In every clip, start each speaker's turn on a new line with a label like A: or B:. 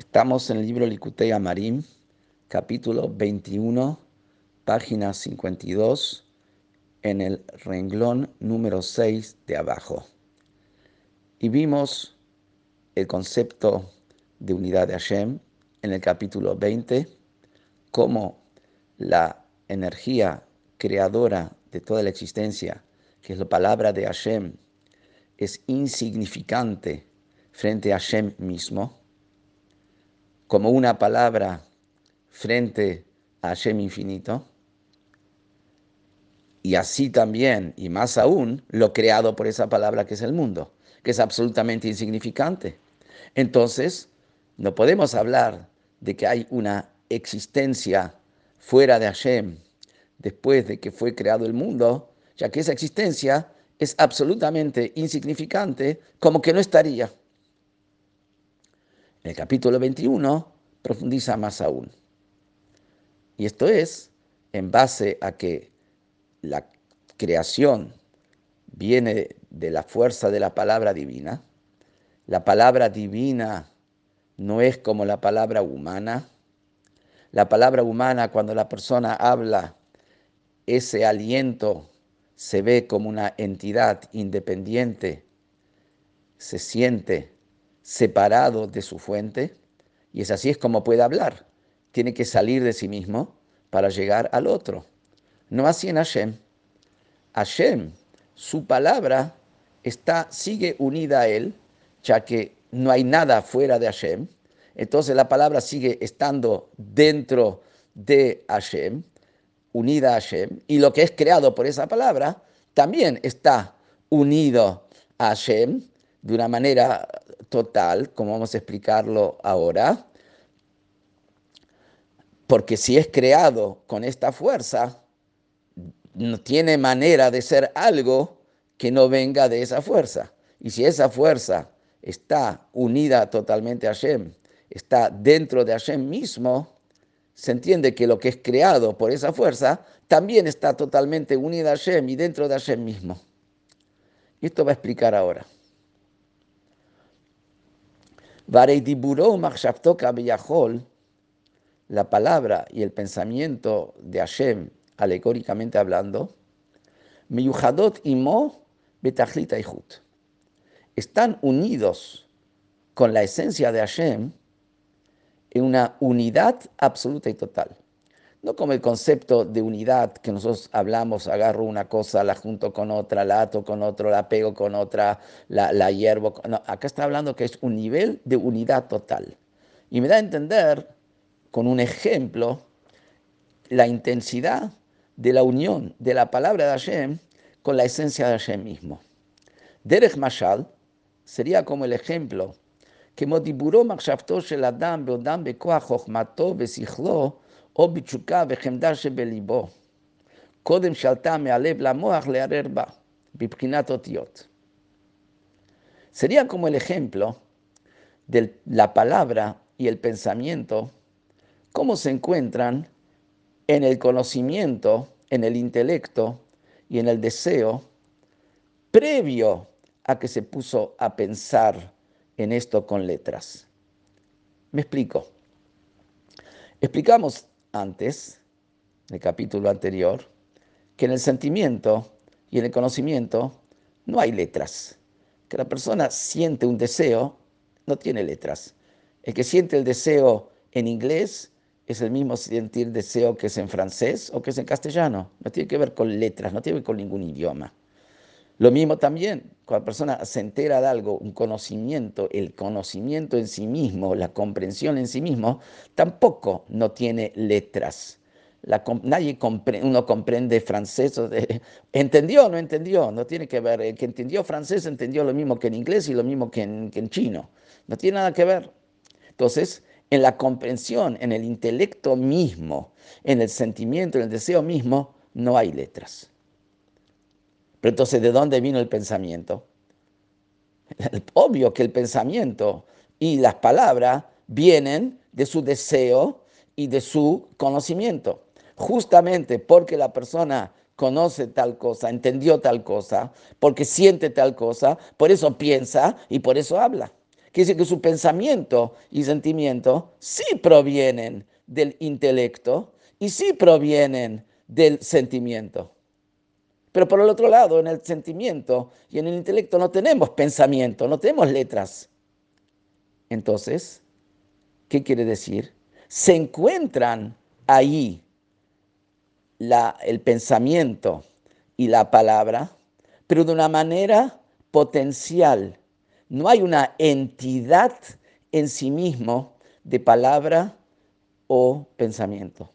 A: Estamos en el libro Likutei Amarim, capítulo 21, página 52, en el renglón número 6 de abajo. Y vimos el concepto de unidad de Hashem en el capítulo 20, como la energía creadora de toda la existencia, que es la palabra de Hashem, es insignificante frente a Hashem mismo, como una palabra frente a Hashem infinito, y así también, y más aún, lo creado por esa palabra que es el mundo, que es absolutamente insignificante. Entonces, no podemos hablar de que hay una existencia fuera de Hashem después de que fue creado el mundo, ya que esa existencia es absolutamente insignificante, como que no estaría. El capítulo 21 profundiza más aún. Y esto es en base a que la creación viene de la fuerza de la palabra divina. La palabra divina no es como la palabra humana. La palabra humana, cuando la persona habla, ese aliento se ve como una entidad independiente, se siente separado de su fuente, y es así es como puede hablar. Tiene que salir de sí mismo para llegar al otro. No así en Hashem. Hashem, su palabra, está, sigue unida a él, ya que no hay nada fuera de Hashem. Entonces la palabra sigue estando dentro de Hashem unida a Hashem, y lo que es creado por esa palabra también está unido a Hashem de una manera total, como vamos a explicarlo ahora, porque si es creado con esta fuerza, no tiene manera de ser algo que no venga de esa fuerza. Y si esa fuerza está unida totalmente a Hashem, está dentro de Hashem mismo, se entiende que lo que es creado por esa fuerza también está totalmente unida a Hashem y dentro de Hashem mismo. Y esto va a explicar ahora. La palabra y el pensamiento de Hashem, alegóricamente hablando, están unidos con la esencia de Hashem en una unidad absoluta y total no como el concepto de unidad que nosotros hablamos, agarro una cosa, la junto con otra, la ato con otro, la pego con otra, la, la hiervo. No, acá está hablando que es un nivel de unidad total. Y me da a entender, con un ejemplo, la intensidad de la unión de la palabra de Hashem con la esencia de Hashem mismo. Derech Mashal sería como el ejemplo que modiburó Makshavto Shel Adam Beodam Besichlo או בתשוקה וחמדה שבליבו. קודם שלטה מהלב למוח לערער בה, בבחינת אותיות. Sería como el ejemplo de la palabra y el pensamiento, cómo se encuentran en el conocimiento, en el intelecto y en el deseo, previo a que se puso a pensar en esto con letras. Me explico. Explicamos antes, en el capítulo anterior, que en el sentimiento y en el conocimiento no hay letras. Que la persona siente un deseo, no tiene letras. El que siente el deseo en inglés es el mismo sentir deseo que es en francés o que es en castellano. No tiene que ver con letras, no tiene que ver con ningún idioma. Lo mismo también, cuando la persona se entera de algo, un conocimiento, el conocimiento en sí mismo, la comprensión en sí mismo, tampoco no tiene letras. nadie uno comprende francés, entendió o no entendió, no tiene que ver, el que entendió francés entendió lo mismo que en inglés y lo mismo que en, que en chino, no tiene nada que ver. Entonces, en la comprensión, en el intelecto mismo, en el sentimiento, en el deseo mismo, no hay letras. Pero entonces, ¿de dónde vino el pensamiento? Obvio que el pensamiento y las palabras vienen de su deseo y de su conocimiento. Justamente porque la persona conoce tal cosa, entendió tal cosa, porque siente tal cosa, por eso piensa y por eso habla. Quiere decir que su pensamiento y sentimiento sí provienen del intelecto y sí provienen del sentimiento. Pero por el otro lado, en el sentimiento y en el intelecto no tenemos pensamiento, no tenemos letras. Entonces, ¿qué quiere decir? Se encuentran ahí la, el pensamiento y la palabra, pero de una manera potencial. No hay una entidad en sí mismo de palabra o pensamiento.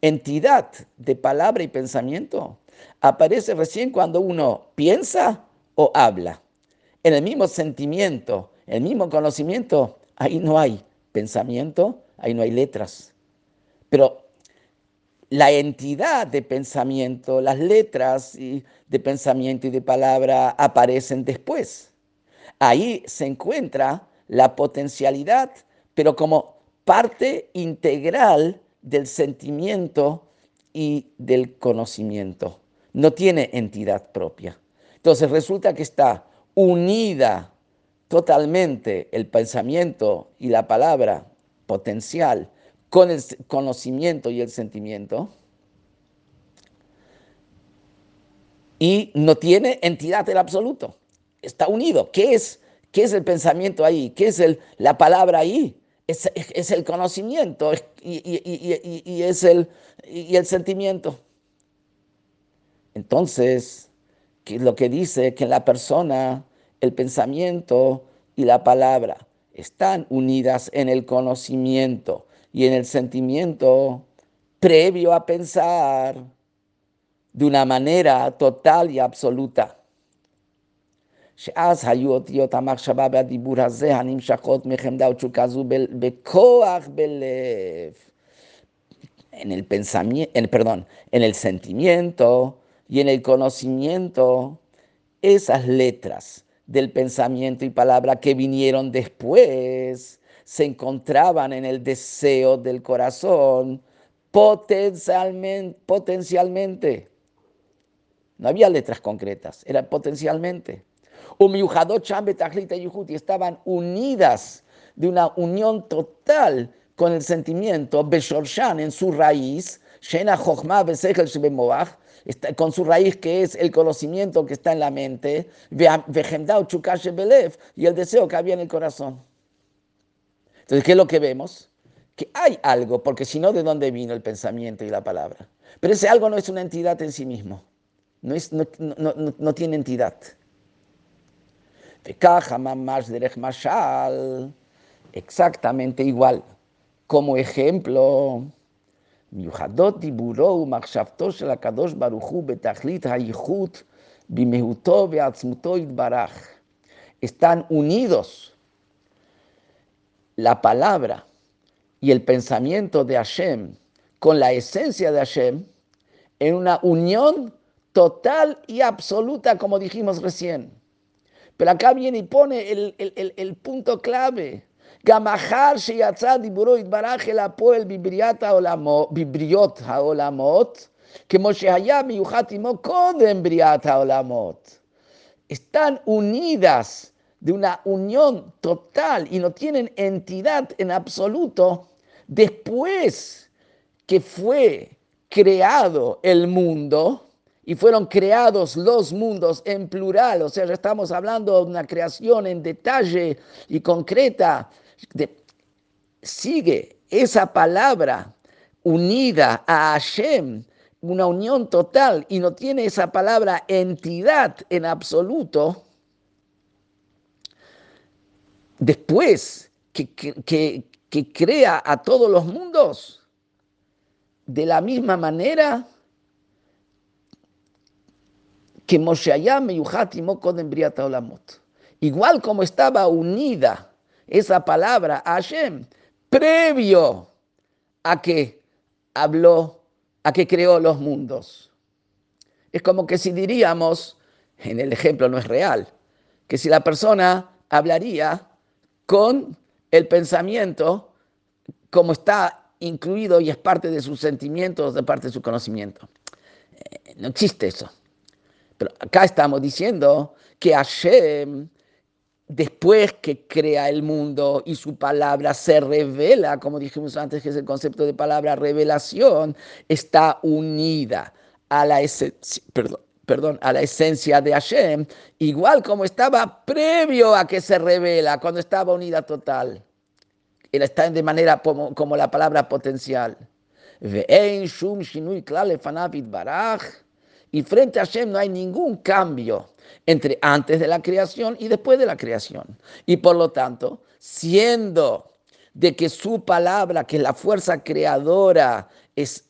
A: Entidad de palabra y pensamiento aparece recién cuando uno piensa o habla. En el mismo sentimiento, el mismo conocimiento, ahí no hay pensamiento, ahí no hay letras. Pero la entidad de pensamiento, las letras de pensamiento y de palabra aparecen después. Ahí se encuentra la potencialidad, pero como parte integral del sentimiento y del conocimiento no tiene entidad propia. Entonces resulta que está unida totalmente el pensamiento y la palabra potencial con el conocimiento y el sentimiento. Y no tiene entidad el absoluto. Está unido. ¿Qué es, qué es el pensamiento ahí? ¿Qué es el, la palabra ahí? Es, el conocimiento y, y, es el, y el sentimiento. Entonces, lo que dice que la persona, el pensamiento y la palabra están unidas en el conocimiento y en el sentimiento previo a pensar de una manera total y absoluta. Y en el conocimiento, esas letras del pensamiento y palabra que vinieron después se encontraban en el deseo del corazón potencialmente. No había letras concretas, era potencialmente. Y estaban unidas de una unión total con el sentimiento, Beshorshan en su raíz, Shena Chochma Besechel con su raíz que es el conocimiento que está en la mente, y el deseo que había en el corazón. Entonces, ¿qué es lo que vemos? Que hay algo, porque si no, ¿de dónde vino el pensamiento y la palabra? Pero ese algo no es una entidad en sí mismo, no, es, no, no, no tiene entidad. Exactamente igual. Como ejemplo, מיוחדות דיבורו ומחשבתו של הקדוש ברוך הוא בתכלית הייחוד במהותו ועצמותו יתברך. Están unidos la palabra y el pensamiento de Hashem con la esencia de Hashem en una unión total y absoluta, como dijimos recién. Pero acá viene y pone el, el, el, el punto clave. גם אחר שיצא דיבורו יתברך אל הפועל בבריאת העולמות, בבריות העולמות, כמו שהיה מיוחד עמו קודם בריאת העולמות. Están unidas de una unión total y no tienen entidad en absoluto después que fue creado el mundo y fueron creados los mundos en plural, o sea, ya estamos hablando de una creación en detalle y concreta sigue esa palabra unida a Hashem, una unión total, y no tiene esa palabra entidad en absoluto, después que, que, crea a todos los mundos, de la misma manera que Moshe Olamot. Igual como estaba unida esa palabra Hashem previo a que habló, a que creó los mundos. Es como que si diríamos, en el ejemplo no es real, que si la persona hablaría con el pensamiento como está incluido y es parte de sus sentimientos, de parte de su conocimiento. Eh, no existe eso. Pero acá estamos diciendo que Hashem después que crea el mundo y su palabra se revela, como dijimos antes, que es el concepto de palabra revelación, está unida a la esencia, perdón, perdón, a la esencia de Hashem, igual como estaba previo a que se revela, cuando estaba unida total. Él está de manera como, la palabra potencial. Y frente a Hashem no hay ningún cambio entre antes de la creación y después de la creación. Y por lo tanto, siendo de que su palabra, que la fuerza creadora, es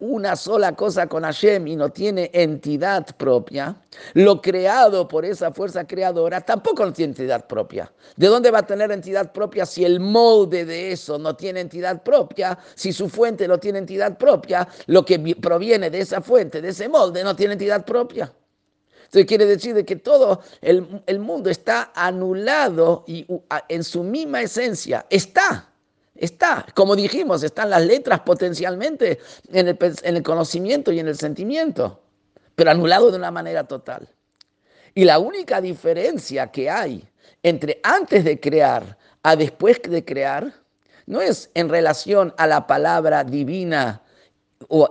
A: una sola cosa con Hashem y no tiene entidad propia, lo creado por esa fuerza creadora tampoco no tiene entidad propia. ¿De dónde va a tener entidad propia si el molde de eso no tiene entidad propia? Si su fuente no tiene entidad propia, lo que proviene de esa fuente, de ese molde, no tiene entidad propia. Entonces quiere decir que todo el, el mundo está anulado y en su misma esencia está Está, como dijimos, están las letras potencialmente en el, conocimiento y en el sentimiento, pero anulado de una manera total. Y la única diferencia que hay entre antes de crear a después de crear no es en relación a la palabra divina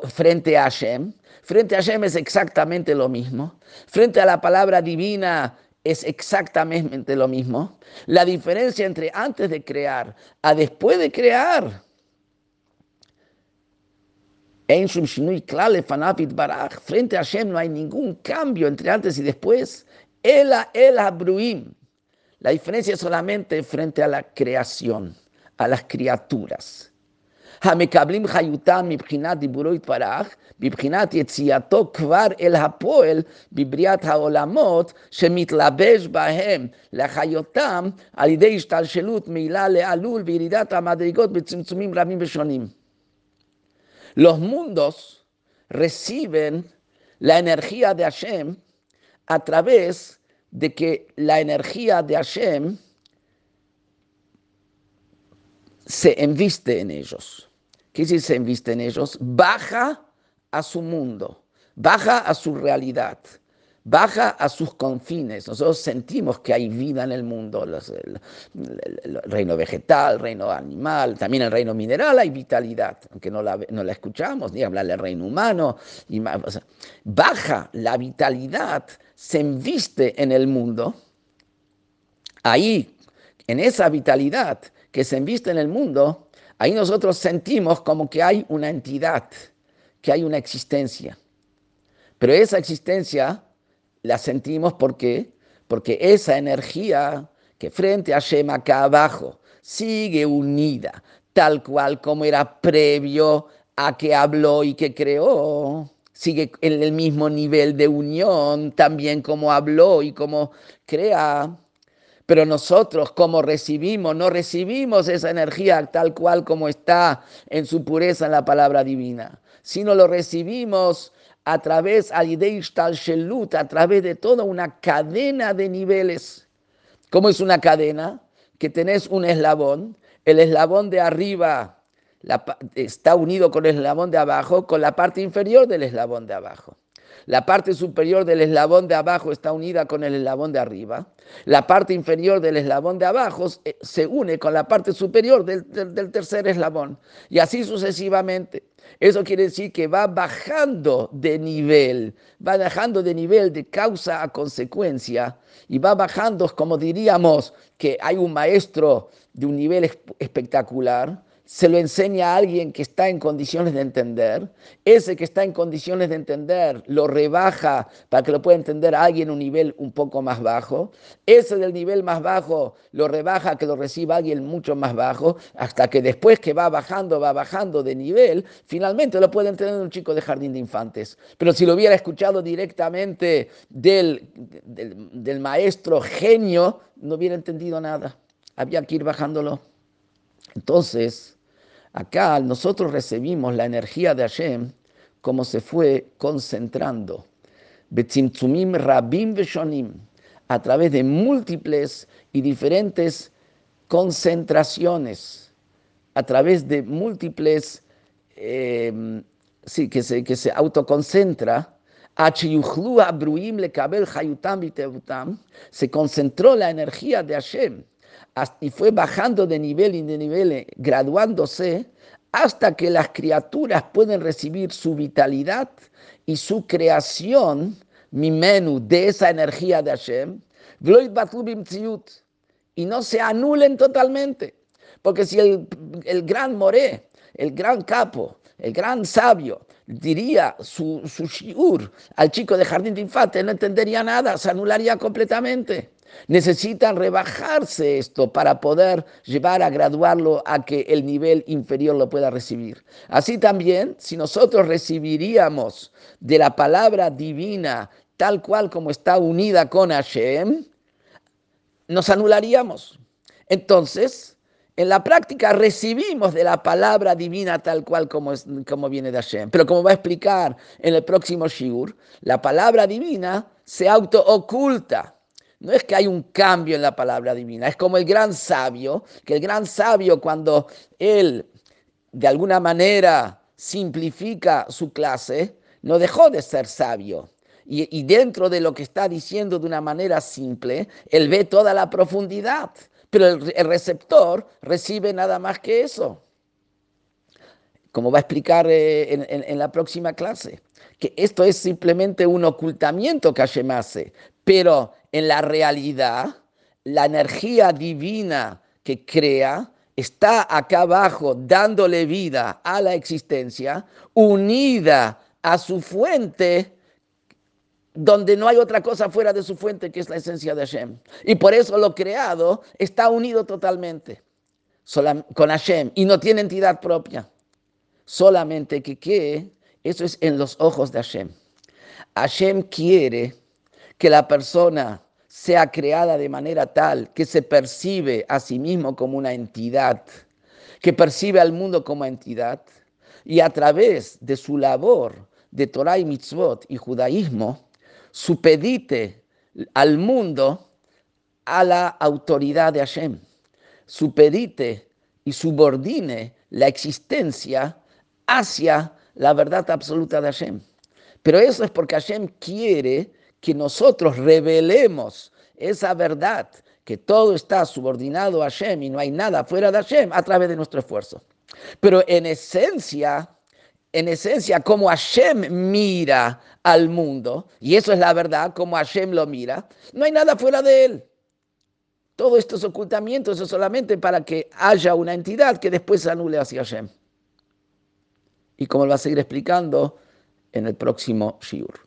A: frente a Hashem. Frente a Hashem es exactamente lo mismo. Frente a la palabra divina es exactamente lo mismo. La diferencia entre antes de crear a después de crear. Frente a Hashem no hay ningún cambio entre antes y después. Ela el abruim. La diferencia es solamente frente a la creación, a las criaturas. המקבלים חיותם מבחינת דיבורו יתברך, מבחינת יציאתו כבר אל הפועל בבריאת העולמות, שמתלבש בהם לחיותם על ידי השתלשלות מעילה לעלול וירידת המדרגות בצמצומים רבים ושונים. Los mundos reciben la energía de Hashem a través de que se enviste en ellos. ¿Qué si se inviste en ellos? Baja a su mundo, baja a su realidad, baja a sus confines. Nosotros sentimos que hay vida en el mundo, el, reino vegetal, reino animal, también el reino mineral hay vitalidad, aunque no la, no la escuchamos, ni hablar del reino humano. Y baja la vitalidad, se inviste en el mundo. Ahí, en esa vitalidad que se inviste en el mundo, Ahí nosotros sentimos como que hay una entidad, que hay una existencia. Pero esa existencia la sentimos porque porque esa energía que frente a Shema acá abajo sigue unida, tal cual como era previo a que habló y que creó, sigue en el mismo nivel de unión, también como habló y como crea. Pero nosotros, como recibimos, no recibimos esa energía tal cual como está en su pureza en la palabra divina, sino lo recibimos a través, a a través de toda una cadena de niveles. ¿Cómo es una cadena? Que tenés un eslabón, el eslabón de arriba está unido con el eslabón de abajo, con la parte inferior del eslabón de abajo. La parte superior del eslabón de abajo está unida con el eslabón de arriba. La parte inferior del eslabón de abajo se une con la parte superior del, tercer eslabón. Y así sucesivamente. Eso quiere decir que va bajando de nivel, va bajando de nivel de causa a consecuencia y va bajando, como diríamos, que hay un maestro de un nivel espectacular se lo enseña a alguien que está en condiciones de entender, ese que está en condiciones de entender lo rebaja para que lo pueda entender a alguien un nivel un poco más bajo, ese del nivel más bajo lo rebaja que lo reciba alguien mucho más bajo, hasta que después que va bajando, va bajando de nivel, finalmente lo puede entender un chico de jardín de infantes. Pero si lo hubiera escuchado directamente del, del maestro genio, no hubiera entendido nada. Había que ir bajándolo. Entonces, Acá nosotros recibimos la energía de Hashem como se fue concentrando. rabim a través de múltiples y diferentes concentraciones, a través de múltiples, em, sí, que se, que se autoconcentra se concentró la energía de Hashem y fue bajando de nivel y de nivel, eh, graduándose, hasta que las criaturas pueden recibir su vitalidad y su creación, mi menú, de esa energía de Hashem, y no se anulen totalmente. Porque si el, el gran Moré, el gran capo, el gran sabio, diría su, su shiur al chico de jardín de infantes, no entendería nada, se anularía completamente. Necesitan rebajarse esto para poder llevar a graduarlo a que el nivel inferior lo pueda recibir. Así también, si nosotros recibiríamos de la palabra divina tal cual como está unida con Hashem, nos anularíamos. Entonces, en la práctica recibimos de la palabra divina tal cual como, es, como viene de Hashem. Pero como va a explicar en el próximo Shiur, la palabra divina se auto-oculta. No es que hay un cambio en la palabra divina, es como el gran sabio, que el gran sabio cuando él de alguna manera simplifica su clase, no dejó de ser sabio. Y, y dentro de lo que está diciendo de una manera simple, él ve toda la profundidad pero el, receptor recibe nada más que eso. Como va a explicar eh, en, la próxima clase, que esto es simplemente un ocultamiento que Hashem hace, pero en la realidad, la energía divina que crea está acá abajo dándole vida a la existencia, unida a su fuente donde no hay otra cosa fuera de su fuente que es la esencia de Hashem. Y por eso lo creado está unido totalmente con Hashem y no tiene entidad propia. Solamente que, eso es en los ojos de Hashem. Hashem quiere que la persona sea creada de manera tal que se percibe a sí mismo como una entidad, que percibe al mundo como entidad, y a través de su labor de Torah y mitzvot y judaísmo, supedite al mundo a la autoridad de Hashem, supedite y subordine la existencia hacia la verdad absoluta de Hashem. Pero eso es porque Hashem quiere que nosotros revelemos esa verdad, que todo está subordinado a Hashem y no hay nada fuera de Hashem a través de nuestro esfuerzo. Pero en esencia, en esencia, como Hashem mira al mundo, y eso es la verdad, como Hashem lo mira, no hay nada fuera de él. Todo esto es ocultamiento, eso solamente para que haya una entidad que después se anule hacia Hashem. Y como lo va a seguir explicando en el próximo Shiur.